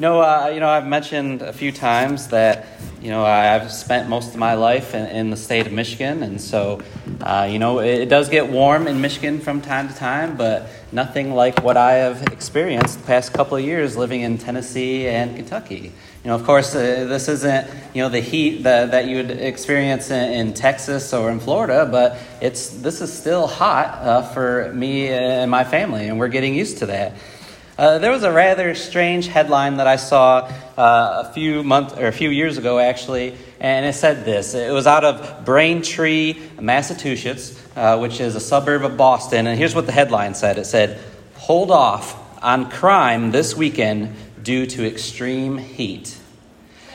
You know, uh, you know, I've mentioned a few times that you know I've spent most of my life in, in the state of Michigan, and so uh, you know it, it, does get warm in Michigan from time to time, but nothing like what I have experienced the past couple of years living in Tennessee and Kentucky. You know, of course, uh, this isn't you know the heat that, that you would experience in, in, Texas or in Florida, but it's this is still hot uh, for me and my family, and we're getting used to that. Uh, there was a rather strange headline that I saw uh, a few months or a few years ago, actually, and it said this. It was out of Braintree, Massachusetts, uh, which is a suburb of Boston, and here's what the headline said. It said, "Hold off on crime this weekend due to extreme heat."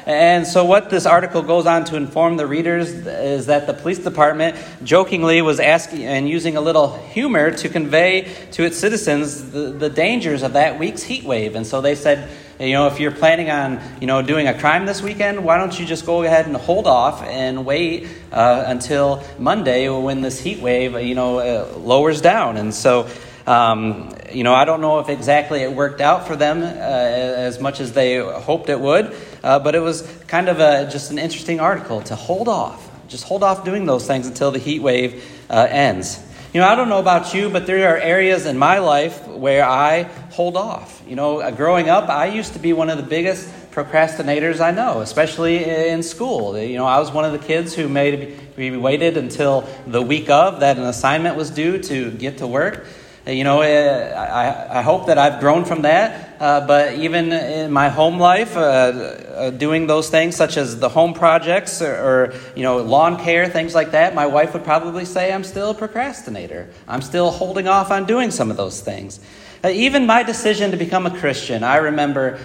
And so, what this article goes on to inform the readers is that the police department jokingly was asking and using a little humor to convey to its citizens the, the dangers of that week's heat wave. And so they said, you know, if you're planning on, you know, doing a crime this weekend, why don't you just go ahead and hold off and wait uh, until Monday when this heat wave, you know, uh, lowers down. And so um, you know, I don't know if exactly it worked out for them uh, as much as they hoped it would, uh, but it was kind of a, just an interesting article to hold off. Just hold off doing those things until the heat wave uh, ends. You know, I don't know about you, but there are areas in my life where I hold off. You know, uh, growing up, I used to be one of the biggest procrastinators I know, especially in school. You know, I was one of the kids who made we waited until the week of that an assignment was due to get to work. You know, eh, I, I hope that I've grown from that. Uh, but even in my home life, uh, uh, doing those things such as the home projects or, or, you know lawn care, things like that, my wife would probably say I'm still a procrastinator. I'm still holding off on doing some of those things. Uh, even my decision to become a Christian, I remember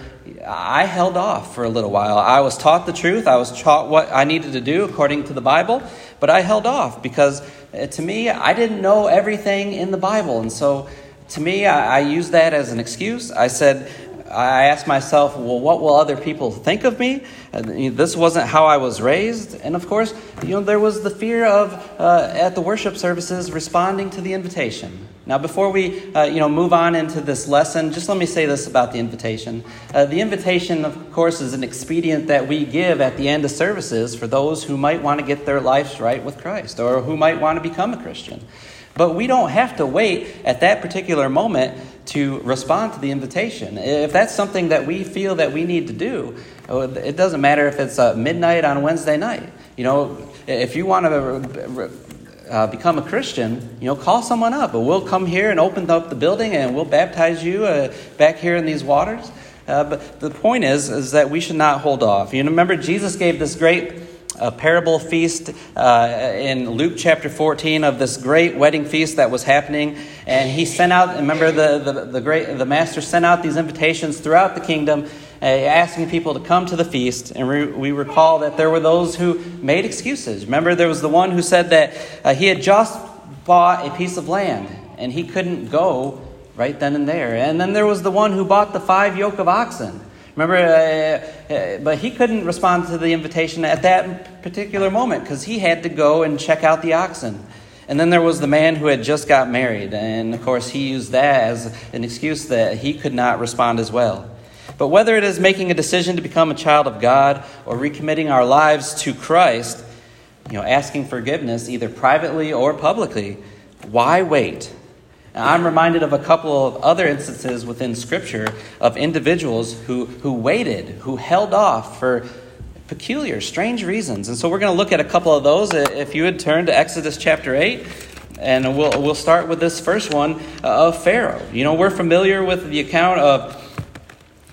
I held off for a little while. I was taught the truth. I was taught what I needed to do according to the Bible, but I held off because uh, to me, I didn't know everything in the Bible. And so to me, I, I used that as an excuse. I said, I asked myself, well, what will other people think of me? And this wasn't how I was raised. And of course, you know, there was the fear of, uh, at the worship services, responding to the invitation. Now, before we, uh, you know, move on into this lesson, just let me say this about the invitation. Uh, the invitation, of course, is an expedient that we give at the end of services for those who might want to get their lives right with Christ or who might want to become a Christian. But we don't have to wait at that particular moment to respond to the invitation. If that's something that we feel that we need to do, uh, it doesn't matter if it's uh, midnight on Wednesday night. You know, if you want to uh, become a Christian, you know, call someone up. But we'll come here and open up the building and we'll baptize you uh, back here in these waters. Uh, but the point is, is that we should not hold off. You remember Jesus gave this great a parable feast uh, in Luke chapter 14 of this great wedding feast that was happening. And he sent out, remember, the, the, the, great, the master sent out these invitations throughout the kingdom, uh, asking people to come to the feast. And we, we, recall that there were those who made excuses. Remember, there was the one who said that uh, he had just bought a piece of land and he couldn't go right then and there. And then there was the one who bought the five yoke of oxen. Remember, uh, uh, but he couldn't respond to the invitation at that particular moment because he had to go and check out the oxen. And then there was the man who had just got married, and of course, he used that as an excuse that he could not respond as well. But whether it is making a decision to become a child of God or recommitting our lives to Christ, you know, asking forgiveness either privately or publicly, why wait? I'm reminded of a couple of other instances within Scripture of individuals who, who waited, who held off for peculiar, strange reasons. And so we're going to look at a couple of those. If you would turn to Exodus chapter 8, and we'll, we'll start with this first one uh, of Pharaoh. You know, we're familiar with the account of,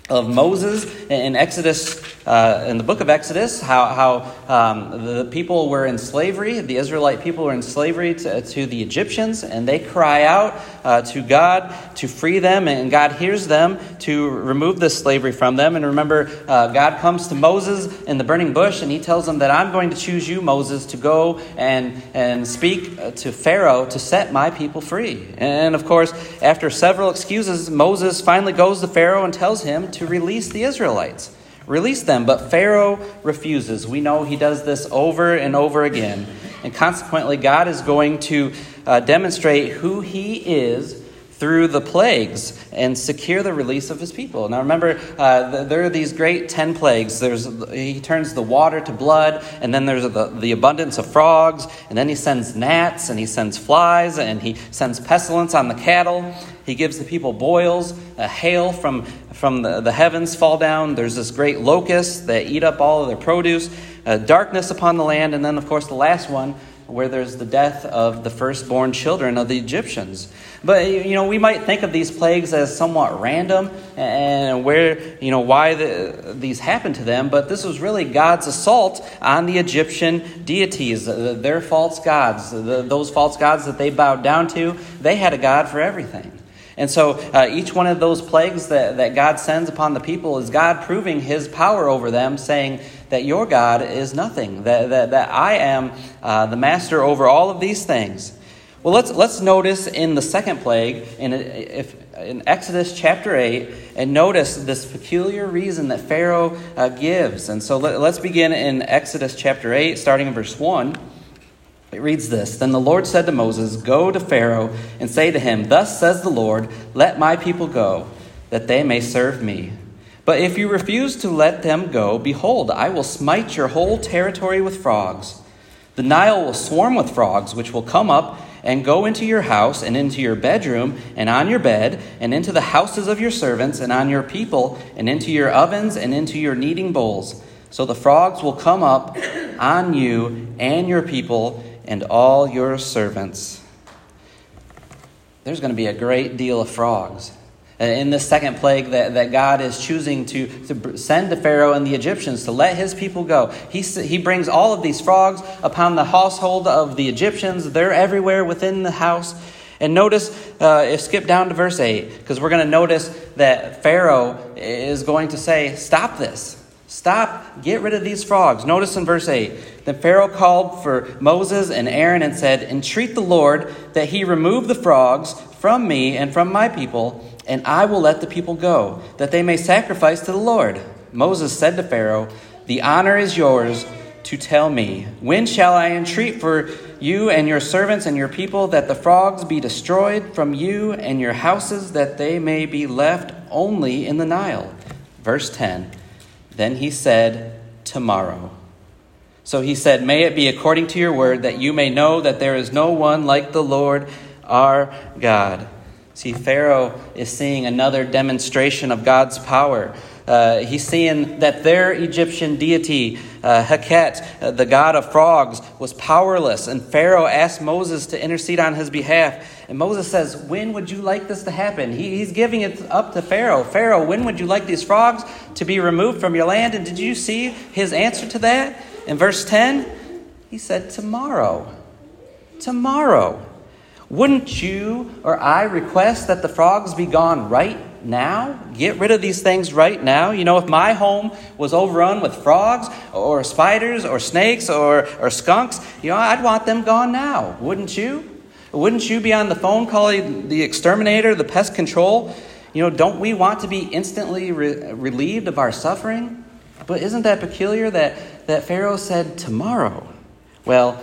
of Moses in Exodus uh, in the book of Exodus how, how um, the people were in slavery, the Israelite people were in slavery to, to the Egyptians, and they cry out uh, to God to free them, and God hears them to remove this slavery from them. And remember, uh, God comes to Moses in the burning bush, and he tells him that I'm going to choose you, Moses, to go and, and speak to Pharaoh to set my people free. And of course, after several excuses, Moses finally goes to Pharaoh and tells him to release the Israelites release them. But Pharaoh refuses. We know he does this over and over again. And consequently, God is going to uh, demonstrate who he is through the plagues and secure the release of his people. Now remember, uh, there are these great ten plagues. There's, he turns the water to blood, and then there's the, the abundance of frogs, and then he sends gnats, and he sends flies, and he sends pestilence on the cattle. He gives the people boils, a hail from, from the, the heavens fall down. There's this great locust that eat up all of their produce, darkness upon the land, and then, of course, the last one, where there's the death of the firstborn children of the Egyptians. But you know, we might think of these plagues as somewhat random and where you know why the, these happened to them. But this was really God's assault on the Egyptian deities, their false gods, those false gods that they bowed down to. They had a god for everything. And so uh, each one of those plagues that, that God sends upon the people is God proving his power over them, saying that your God is nothing, that, that, that I am uh, the master over all of these things. Well, let's, let's notice in the second plague, in, if, in Exodus chapter 8, and notice this peculiar reason that Pharaoh uh, gives. And so let, us begin in Exodus chapter 8, starting in verse 1. It reads this Then the Lord said to Moses, Go to Pharaoh and say to him, Thus says the Lord, Let my people go, that they may serve me. But if you refuse to let them go, behold, I will smite your whole territory with frogs. The Nile will swarm with frogs, which will come up and go into your house and into your bedroom and on your bed and into the houses of your servants and on your people and into your ovens and into your kneading bowls. So the frogs will come up on you and your people and all your servants. There's going to be a great deal of frogs. Uh, in this second plague that, that God is choosing to, to send to Pharaoh and the Egyptians to let his people go. He, he brings all of these frogs upon the household of the Egyptians. They're everywhere within the house. And notice, uh, skip down to verse 8, because we're going to notice that Pharaoh is going to say, Stop this. Stop, get rid of these frogs. Notice in verse 8 Then Pharaoh called for Moses and Aaron and said, Entreat the Lord that he remove the frogs from me and from my people and I will let the people go, that they may sacrifice to the Lord. Moses said to Pharaoh, The honor is yours to tell me, When shall I entreat for you and your servants and your people that the frogs be destroyed from you and your houses, that they may be left only in the Nile? Verse 10 Then he said, Tomorrow. So he said, May it be according to your word, that you may know that there is no one like the Lord our God See, Pharaoh is seeing another demonstration of God's power. Uh, he's seeing that their Egyptian deity, uh, Heket, uh, the god of frogs, was powerless. And Pharaoh asked Moses to intercede on his behalf. And Moses says, When would you like this to happen? He, he's giving it up to Pharaoh. Pharaoh, when would you like these frogs to be removed from your land? And did you see his answer to that? In verse 10, he said, Tomorrow. Tomorrow. Wouldn't you or I request that the frogs be gone right now? Get rid of these things right now. You know, if my home was overrun with frogs or spiders or snakes or, or skunks, you know, I'd want them gone now. Wouldn't you? Wouldn't you be on the phone calling the exterminator, the pest control? You know, don't we want to be instantly re- relieved of our suffering? But isn't that peculiar that, that Pharaoh said tomorrow? Well,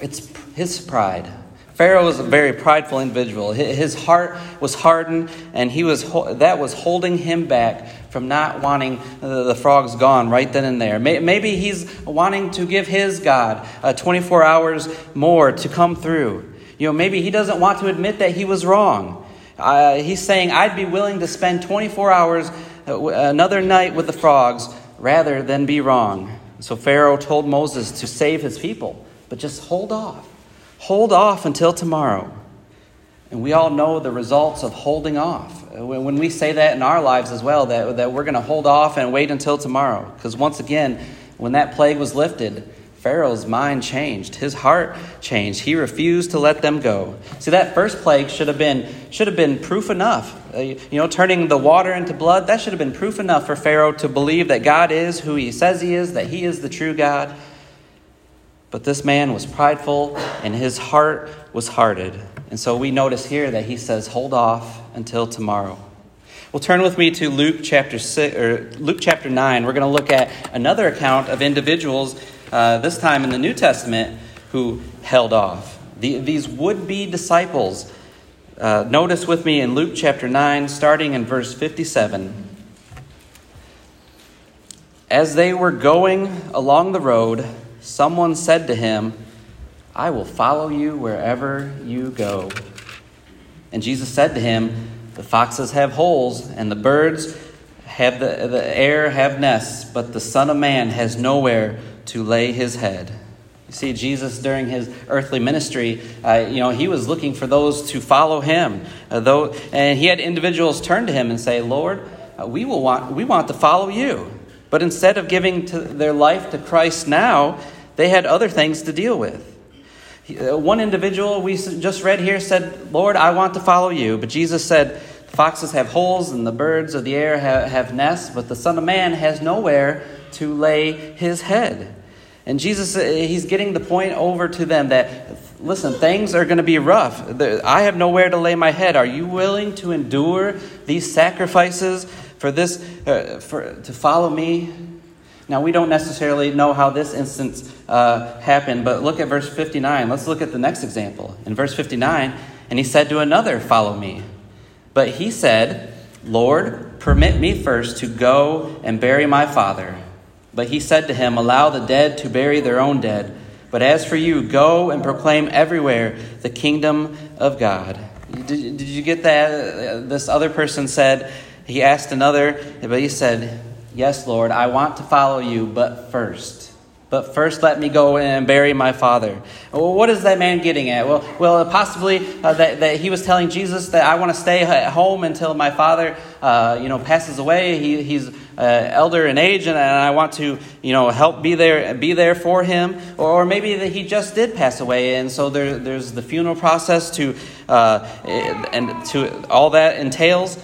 it's his pride Pharaoh was a very prideful individual. His heart was hardened, and he was that was holding him back from not wanting the frogs gone right then and there. Maybe he's wanting to give his God uh, 24 hours more to come through. You know, maybe he doesn't want to admit that he was wrong. Uh, he's saying, I'd be willing to spend 24 hours uh, another night with the frogs rather than be wrong. So Pharaoh told Moses to save his people, but just hold off. Hold off until tomorrow. And we all know the results of holding off. When we say that in our lives as well, that, that we're going to hold off and wait until tomorrow. Because once again, when that plague was lifted, Pharaoh's mind changed. His heart changed. He refused to let them go. See, that first plague should have been, should have been proof enough. Uh, you know, turning the water into blood, that should have been proof enough for Pharaoh to believe that God is who he says he is, that he is the true God. But this man was prideful and his heart was hearted. And so we notice here that he says, Hold off until tomorrow. Well, turn with me to Luke chapter six, or Luke chapter nine. We're going to look at another account of individuals, uh, this time in the New Testament, who held off. The, these would-be disciples Uh, notice with me in Luke chapter 9, starting in verse 57. As they were going along the road, someone said to him, I will follow you wherever you go. And Jesus said to him, The foxes have holes, and the birds have the, the air have nests, but the Son of Man has nowhere to lay his head. You see, Jesus during his earthly ministry, uh, you know, he was looking for those to follow him. Uh, though, and he had individuals turn to him and say, Lord, uh, we, will want, we want to follow you. But instead of giving their life to Christ now, they had other things to deal with. Uh, one individual we just read here said, Lord, I want to follow you. But Jesus said, Foxes have holes and the birds of the air have, nests, but the Son of Man has nowhere to lay his head. And Jesus, uh, he's getting the point over to them that, listen, things are going to be rough. I have nowhere to lay my head. Are you willing to endure these sacrifices for this, uh, for, to follow me? Now, we don't necessarily know how this instance uh, happened, but look at verse 59. Let's look at the next example. In verse 59, and he said to another, Follow me. But he said, Lord, permit me first to go and bury my father. But he said to him, Allow the dead to bury their own dead. But as for you, go and proclaim everywhere the kingdom of God. Did, did you get that? This other person said, he asked another, but he said, Yes, Lord, I want to follow you, but first. But first, let me go and bury my father. Well, what is that man getting at? Well, well possibly uh, that, that he was telling Jesus that I want to stay at home until my father, uh, you know, passes away. He, he's uh, elder in age, and, and, I want to, you know, help be there, be there for him. Or, or maybe that he just did pass away, and so there, there's the funeral process to, uh, and to all that entails.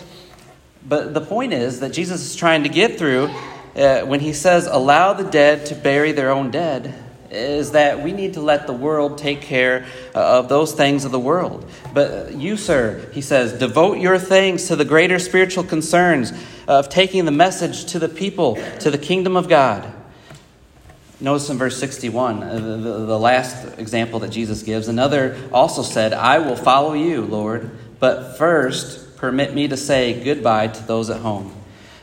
But the point is that Jesus is trying to get through uh, when he says, allow the dead to bury their own dead, is that we need to let the world take care uh, of those things of the world. But you, sir, he says, devote your things to the greater spiritual concerns of taking the message to the people, to the kingdom of God. Notice in verse 61, uh, the, the last example that Jesus gives, another also said, I will follow you, Lord, but first permit me to say goodbye to those at home.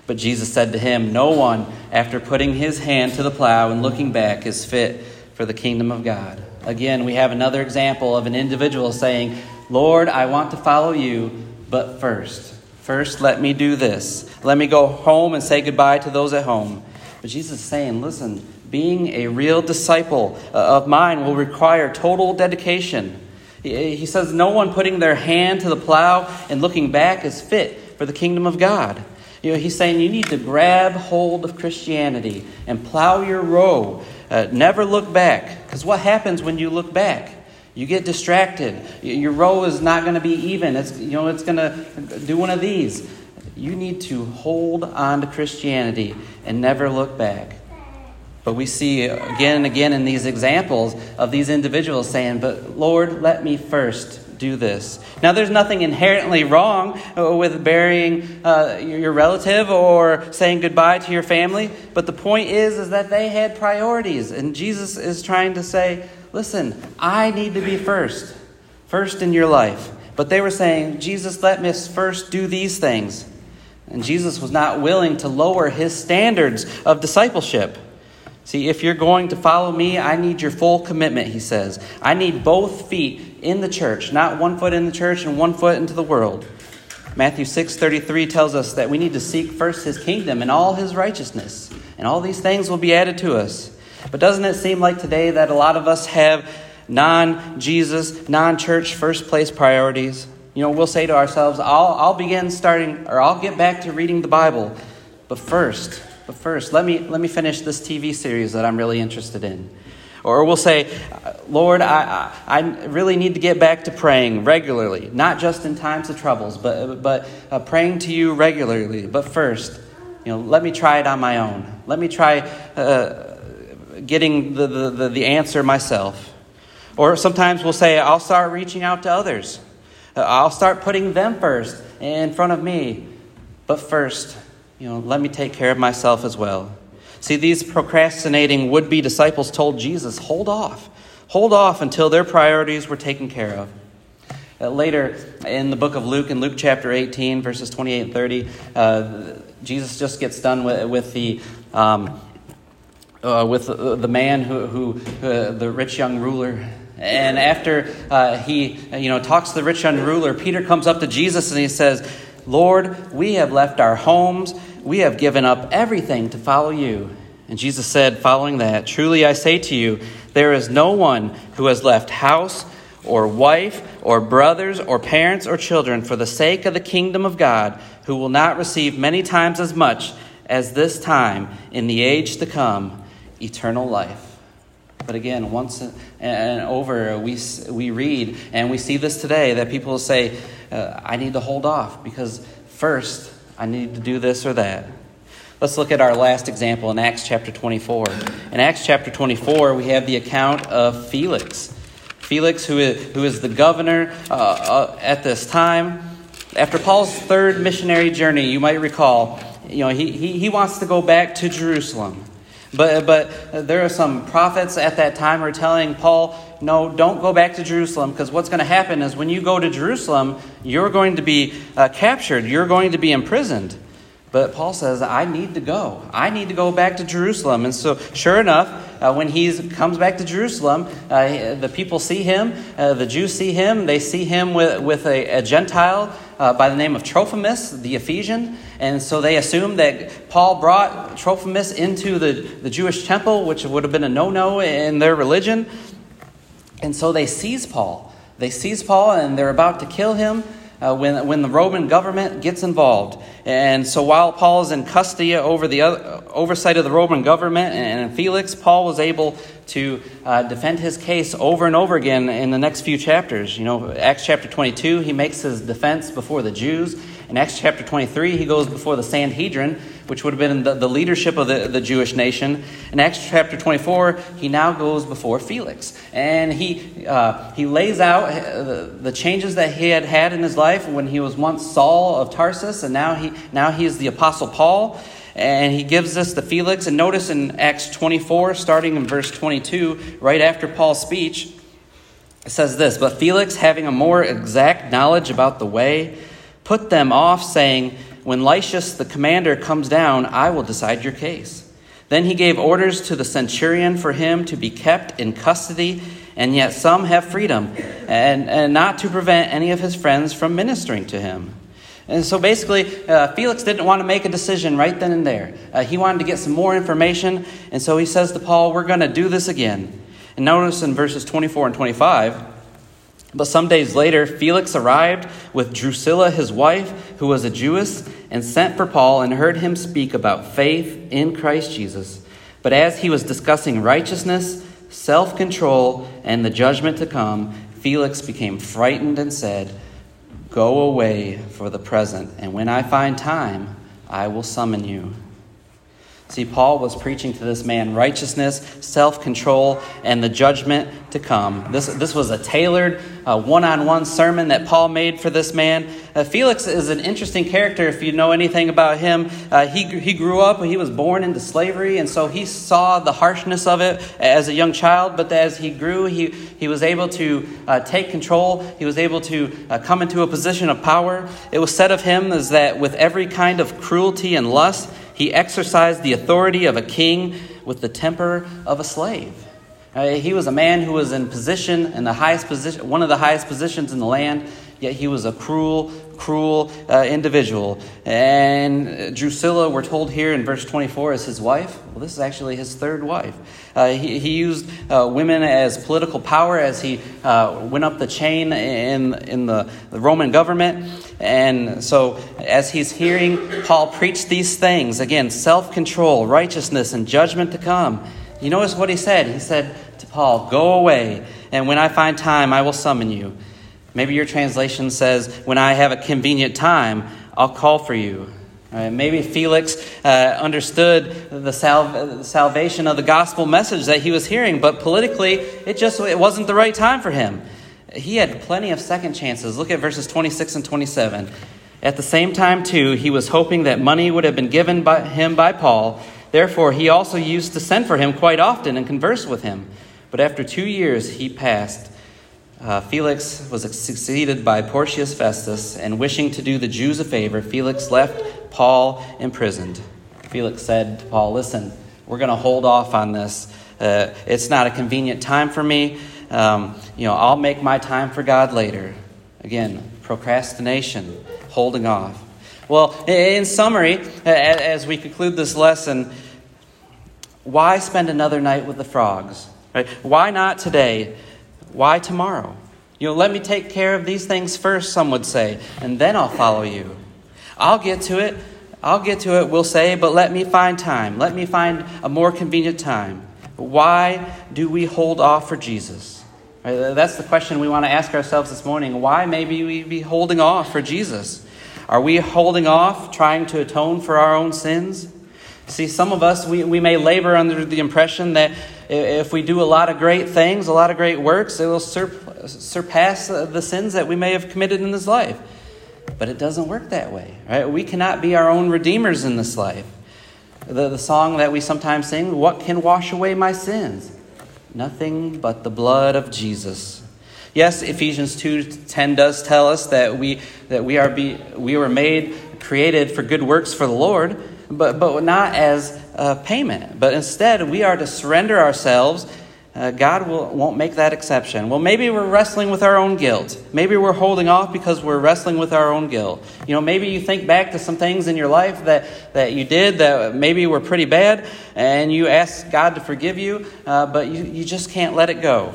But Jesus said to him, No one, after putting his hand to the plow and looking back, is fit for the kingdom of God. Again, we have another example of an individual saying, Lord, I want to follow you, but first, first let me do this. Let me go home and say goodbye to those at home. But Jesus is saying, listen, being a real disciple uh, of mine will require total dedication. He says, No one putting their hand to the plow and looking back is fit for the kingdom of God. You know, he's saying you need to grab hold of Christianity and plow your row. Uh, never look back. Because what happens when you look back? You get distracted. Your row is not going to be even. It's, you know, it's going to do one of these. You need to hold on to Christianity and never look back. But we see again and again in these examples of these individuals saying, But Lord, let me first do this. Now, there's nothing inherently wrong with burying uh, your relative or saying goodbye to your family, but the point is, is that they had priorities, and Jesus is trying to say, listen, I need to be first, first in your life. But they were saying, Jesus, let me first do these things. And Jesus was not willing to lower his standards of discipleship. See, if you're going to follow me, I need your full commitment, he says. I need both feet in the church, not one foot in the church and one foot into the world. Matthew 6:33 tells us that we need to seek first his kingdom and all his righteousness, and all these things will be added to us. But doesn't it seem like today that a lot of us have non-Jesus, non-church first place priorities? You know, we'll say to ourselves, I'll, I'll begin starting, or I'll get back to reading the Bible. But first, but first, let me, let me finish this TV series that I'm really interested in. Or we'll say, Lord, I, I, really need to get back to praying regularly, not just in times of troubles, but, but uh, praying to you regularly. But first, you know, let me try it on my own. Let me try uh, getting the, the, the, the, answer myself. Or sometimes we'll say, I'll start reaching out to others. Uh, I'll start putting them first in front of me. But first, you know, let me take care of myself as well. See, these procrastinating would be disciples told Jesus, hold off. Hold off until their priorities were taken care of. Uh, later in the book of Luke, in Luke chapter 18, verses 28 and 30, uh, Jesus just gets done with, with the. Um, uh, with the, man who, who uh, the rich young ruler and after uh, he you know talks to the rich young ruler peter comes up to jesus and he says lord we have left our homes we have given up everything to follow you and jesus said following that truly i say to you there is no one who has left house or wife or brothers or parents or children for the sake of the kingdom of god who will not receive many times as much as this time in the age to come eternal life. But again, once and over, we, we read, and we see this today, that people say, uh, I need to hold off because first I need to do this or that. Let's look at our last example in Acts chapter 24. In Acts chapter 24, we have the account of Felix. Felix, who is, who is the governor uh, uh, at this time. After Paul's third missionary journey, you might recall, you know, he, he, he wants to go back to Jerusalem. But, but there are some prophets at that time are telling Paul, no, don't go back to Jerusalem because what's going to happen is when you go to Jerusalem, you're going to be uh, captured, you're going to be imprisoned. But Paul says, I need to go. I need to go back to Jerusalem. And so, sure enough, uh, when he comes back to Jerusalem, uh, the people see him, uh, the Jews see him, they see him with, with a, a Gentile uh, by the name of Trophimus, the Ephesian. And so they assume that Paul brought Trophimus into the, the Jewish temple, which would have been a no no in their religion. And so they seize Paul. They seize Paul and they're about to kill him uh, when, when the Roman government gets involved. And so while Paul is in custody over the other, oversight of the Roman government and Felix, Paul was able to uh, defend his case over and over again in the next few chapters. You know, Acts chapter 22, he makes his defense before the Jews. In Acts chapter 23, he goes before the Sanhedrin, which would have been the, the leadership of the, the Jewish nation. In Acts chapter 24, he now goes before Felix. And he, uh, he lays out uh, the, the changes that he had had in his life when he was once Saul of Tarsus, and now he, now he is the Apostle Paul. And he gives this to Felix. And notice in Acts 24, starting in verse 22, right after Paul's speech, it says this But Felix, having a more exact knowledge about the way, put them off, saying, When Lysias the commander comes down, I will decide your case. Then he gave orders to the centurion for him to be kept in custody, and yet some have freedom, and, and not to prevent any of his friends from ministering to him. And so basically, uh, Felix didn't want to make a decision right then and there. Uh, he wanted to get some more information, and so he says to Paul, We're going to do this again. And notice in verses 24 and 25, but some days later, Felix arrived with Drusilla, his wife, who was a Jewess, and sent for Paul and heard him speak about faith in Christ Jesus. But as he was discussing righteousness, self control, and the judgment to come, Felix became frightened and said, Go away for the present, and when I find time, I will summon you. See, Paul was preaching to this man righteousness, self control, and the judgment to come. This, this was a tailored, one on one sermon that Paul made for this man. Uh, Felix is an interesting character if you know anything about him. Uh, he, he grew up, he was born into slavery, and so he saw the harshness of it as a young child. But as he grew, he, he was able to uh, take control, he was able to uh, come into a position of power. It was said of him is that with every kind of cruelty and lust, he exercised the authority of a king with the temper of a slave. Uh, he was a man who was in position, in the highest position, one of the highest positions in the land, yet he was a cruel, cruel uh, individual. And Drusilla, we're told here in verse 24, is his wife. Well, this is actually his third wife. Uh, he, he, used uh, women as political power as he uh, went up the chain in, in the, the Roman government. And so, as he's hearing Paul preach these things, again, self control, righteousness, and judgment to come, you notice what he said? He said to Paul, Go away, and when I find time, I will summon you. Maybe your translation says, When I have a convenient time, I'll call for you. Right, maybe Felix uh, understood the sal- salvation of the gospel message that he was hearing, but politically, it just it wasn't the right time for him. He had plenty of second chances. Look at verses 26 and 27. At the same time, too, he was hoping that money would have been given by him by Paul. Therefore, he also used to send for him quite often and converse with him. But after two years, he passed uh, Felix was succeeded by Porcius Festus, and wishing to do the Jews a favor, Felix left Paul imprisoned. Felix said to Paul, Listen, we're going to hold off on this. Uh, it's not a convenient time for me. Um, you know, I'll make my time for God later. Again, procrastination, holding off. Well, in summary, as we conclude this lesson, why spend another night with the frogs? Right? Why not today? Why tomorrow? You know, let me take care of these things first, some would say, and then I'll follow you. I'll get to it. I'll get to it, we'll say, but let me find time. Let me find a more convenient time. Why do we hold off for Jesus? That's the question we want to ask ourselves this morning. Why maybe we be holding off for Jesus? Are we holding off trying to atone for our own sins? See, some of us, we, we may labor under the impression that if we do a lot of great things, a lot of great works, it will sur- surpass the sins that we may have committed in this life. But it doesn't work that way, right? We cannot be our own redeemers in this life. The, the song that we sometimes sing, What can wash away my sins? Nothing but the blood of Jesus. Yes, Ephesians 2:10 does tell us that we that we are be, we were made created for good works for the Lord, but, but not as a payment. But instead, we are to surrender ourselves. Uh, God will, won't make that exception. Well, maybe we're wrestling with our own guilt. Maybe we're holding off because we're wrestling with our own guilt. You know, maybe you think back to some things in your life that, that you did that maybe were pretty bad, and you ask God to forgive you, uh, but you, you just can't let it go.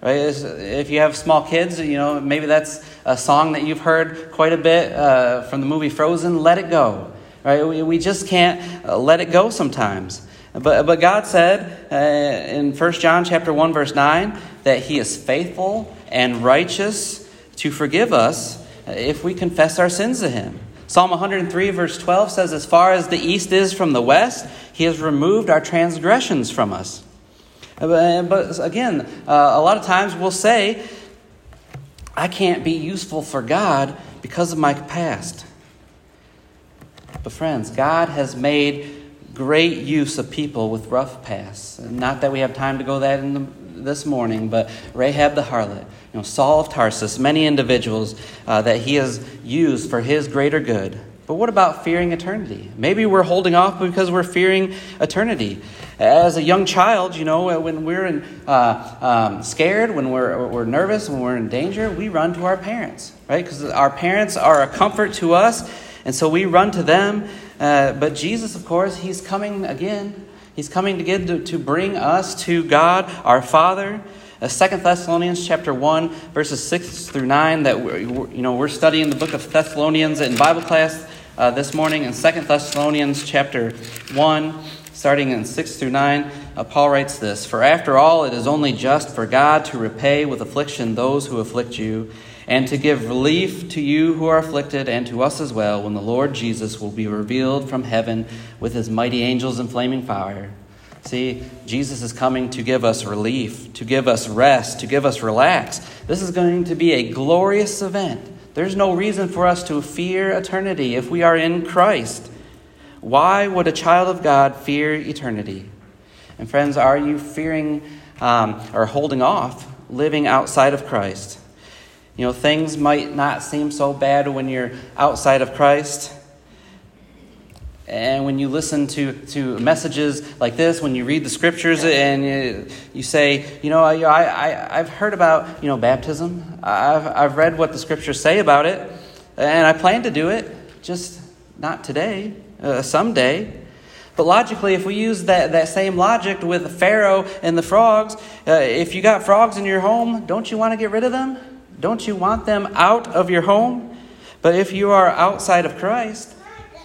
Right? If you have small kids, you know, maybe that's a song that you've heard quite a bit uh, from the movie Frozen, Let It Go. Right? We, we just can't uh, let it go sometimes. But, but God said uh, in 1 John chapter 1 verse 9 that he is faithful and righteous to forgive us if we confess our sins to him. Psalm 103 verse 12 says as far as the east is from the west, he has removed our transgressions from us. Uh, but again, uh, a lot of times we'll say, I can't be useful for God because of my past. But, friends, God has made great use of people with rough pasts. Not that we have time to go that in the, this morning, but Rahab the harlot, you know, Saul of Tarsus, many individuals uh, that he has used for his greater good. But what about fearing eternity? Maybe we're holding off because we're fearing eternity. As a young child, you know, when we're in, uh, um, scared, when we're, we're nervous, when we're in danger, we run to our parents, right? Because our parents are a comfort to us and so we run to them. Uh, but Jesus, of course, he's coming again. He's coming again to, to bring us to God, our Father. Uh, Second Thessalonians chapter 1, verses 6 through 9, that we're, you know, we're studying the book of Thessalonians in Bible class uh, this morning. In Second Thessalonians chapter 1, starting in 6 through 9, uh, Paul writes this For after all, it is only just for God to repay with affliction those who afflict you and to give relief to you who are afflicted and to us as well when the Lord Jesus will be revealed from heaven with his mighty angels in flaming fire. See, Jesus is coming to give us relief, to give us rest, to give us relax. This is going to be a glorious event. There's no reason for us to fear eternity if we are in Christ. Why would a child of God fear eternity? And friends, are you fearing um, or holding off living outside of Christ? You know, things might not seem so bad when you're outside of Christ. And when you listen to, to messages like this, when you read the scriptures and you, you say, you know, I, I, I've heard about, you know, baptism. I've, I've read what the scriptures say about it, and I plan to do it, just not today, uh, someday. But logically, if we use that, that same logic with Pharaoh and the frogs, uh, if you got frogs in your home, don't you want to get rid of them? Don't you want them out of your home? But if you are outside of Christ,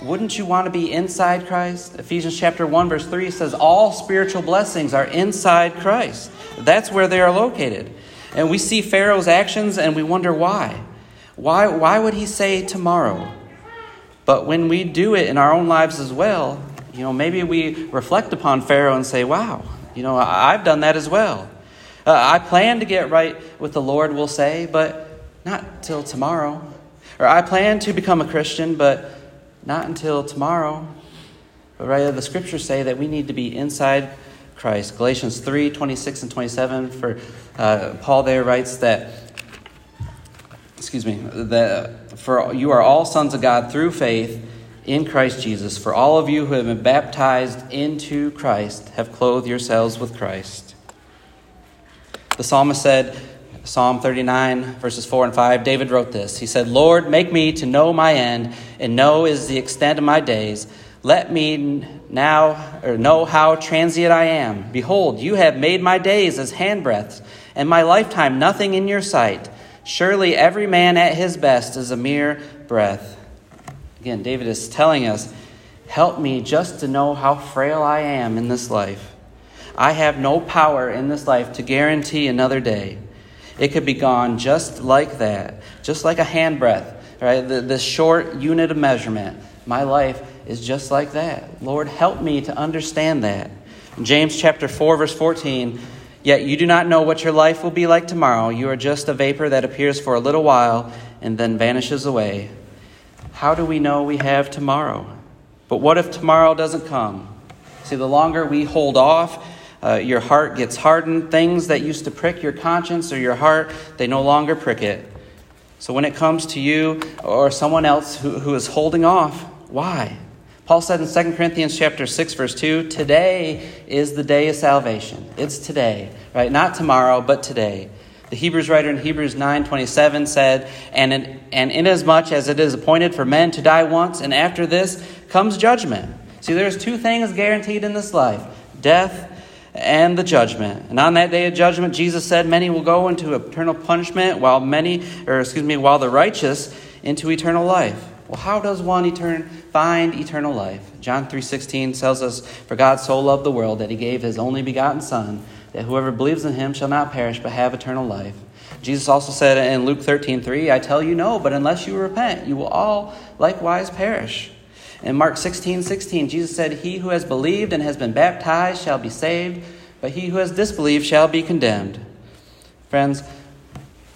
wouldn't you want to be inside Christ? Ephesians chapter 1 verse 3 says all spiritual blessings are inside Christ. That's where they are located. And we see Pharaoh's actions and we wonder why. Why why would he say tomorrow? But when we do it in our own lives as well, you know, maybe we reflect upon Pharaoh and say, "Wow, you know, I've done that as well." Uh, I plan to get right with the Lord, we'll say, but not till tomorrow. Or I plan to become a Christian, but not until tomorrow. But rather, the scriptures say that we need to be inside Christ. Galatians 3 26 and 27, for uh, Paul there writes that, excuse me, that for you are all sons of God through faith in Christ Jesus. For all of you who have been baptized into Christ have clothed yourselves with Christ. The psalmist said, Psalm 39, verses 4 and 5, David wrote this. He said, Lord, make me to know my end, and know is the extent of my days. Let me now or know how transient I am. Behold, you have made my days as handbreadths, and my lifetime nothing in your sight. Surely every man at his best is a mere breath. Again, David is telling us, Help me just to know how frail I am in this life. I have no power in this life to guarantee another day. It could be gone just like that, just like a handbreadth, right? This short unit of measurement. My life is just like that. Lord, help me to understand that. In James chapter 4, verse 14, Yet you do not know what your life will be like tomorrow. You are just a vapor that appears for a little while and then vanishes away. How do we know we have tomorrow? But what if tomorrow doesn't come? See, the longer we hold off, uh, your heart gets hardened. Things that used to prick your conscience or your heart, they no longer prick it. So when it comes to you or someone else who, who is holding off, why? Paul said in 2 Corinthians chapter 6 verse 2, today is the day of salvation. It's today, right? Not tomorrow, but today. The Hebrews writer in Hebrews 9:27 said, "And in, and inasmuch as it is appointed for men to die once, and after this comes judgment." See, there's two things guaranteed in this life: death and the judgment. And on that day of judgment, Jesus said, "Many will go into eternal punishment, while many, or excuse me, while the righteous into eternal life." Well, how does one etern- find eternal life? John 3:16 tells us, "For God so loved the world that he gave his only begotten son." that whoever believes in him shall not perish but have eternal life. Jesus also said in Luke 13, 3, I tell you no, but unless you repent, you will all likewise perish. In Mark 16, 16, Jesus said, He who has believed and has been baptized shall be saved, but he who has disbelieved shall be condemned. Friends,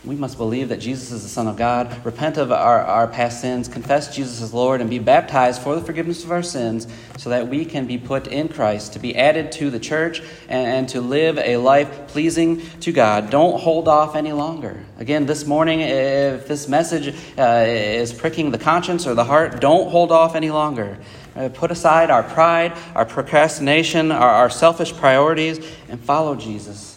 we must believe that Jesus is the Son of God, repent of our, our past sins, confess Jesus as Lord, and be baptized for the forgiveness of our sins so that we can be put in Christ, to be added to the church, and, and to live a life pleasing to God. Don't hold off any longer. Again, this morning, if this message uh, is pricking the conscience or the heart, don't hold off any longer. Uh, put aside our pride, our procrastination, our, our selfish priorities, and follow Jesus.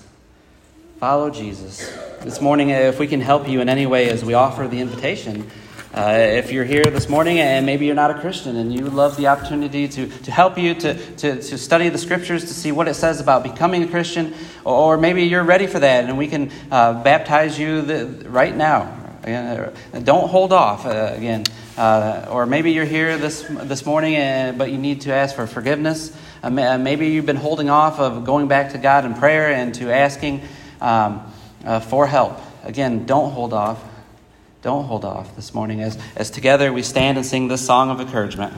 Follow Jesus. This morning, if we can help you in any way as we offer the invitation, uh, if you're here this morning and maybe you're not a Christian and you love the opportunity to, to help you to, to, to study the scriptures to see what it says about becoming a Christian, or maybe you're ready for that and we can uh, baptize you the, right now. Uh, don't hold off uh, again. Uh, or maybe you're here this, this morning and, but you need to ask for forgiveness. Uh, maybe you've been holding off of going back to God in prayer and to asking um, uh, for help. Again, don't hold off. Don't hold off this morning as, as together we stand and sing this song of encouragement.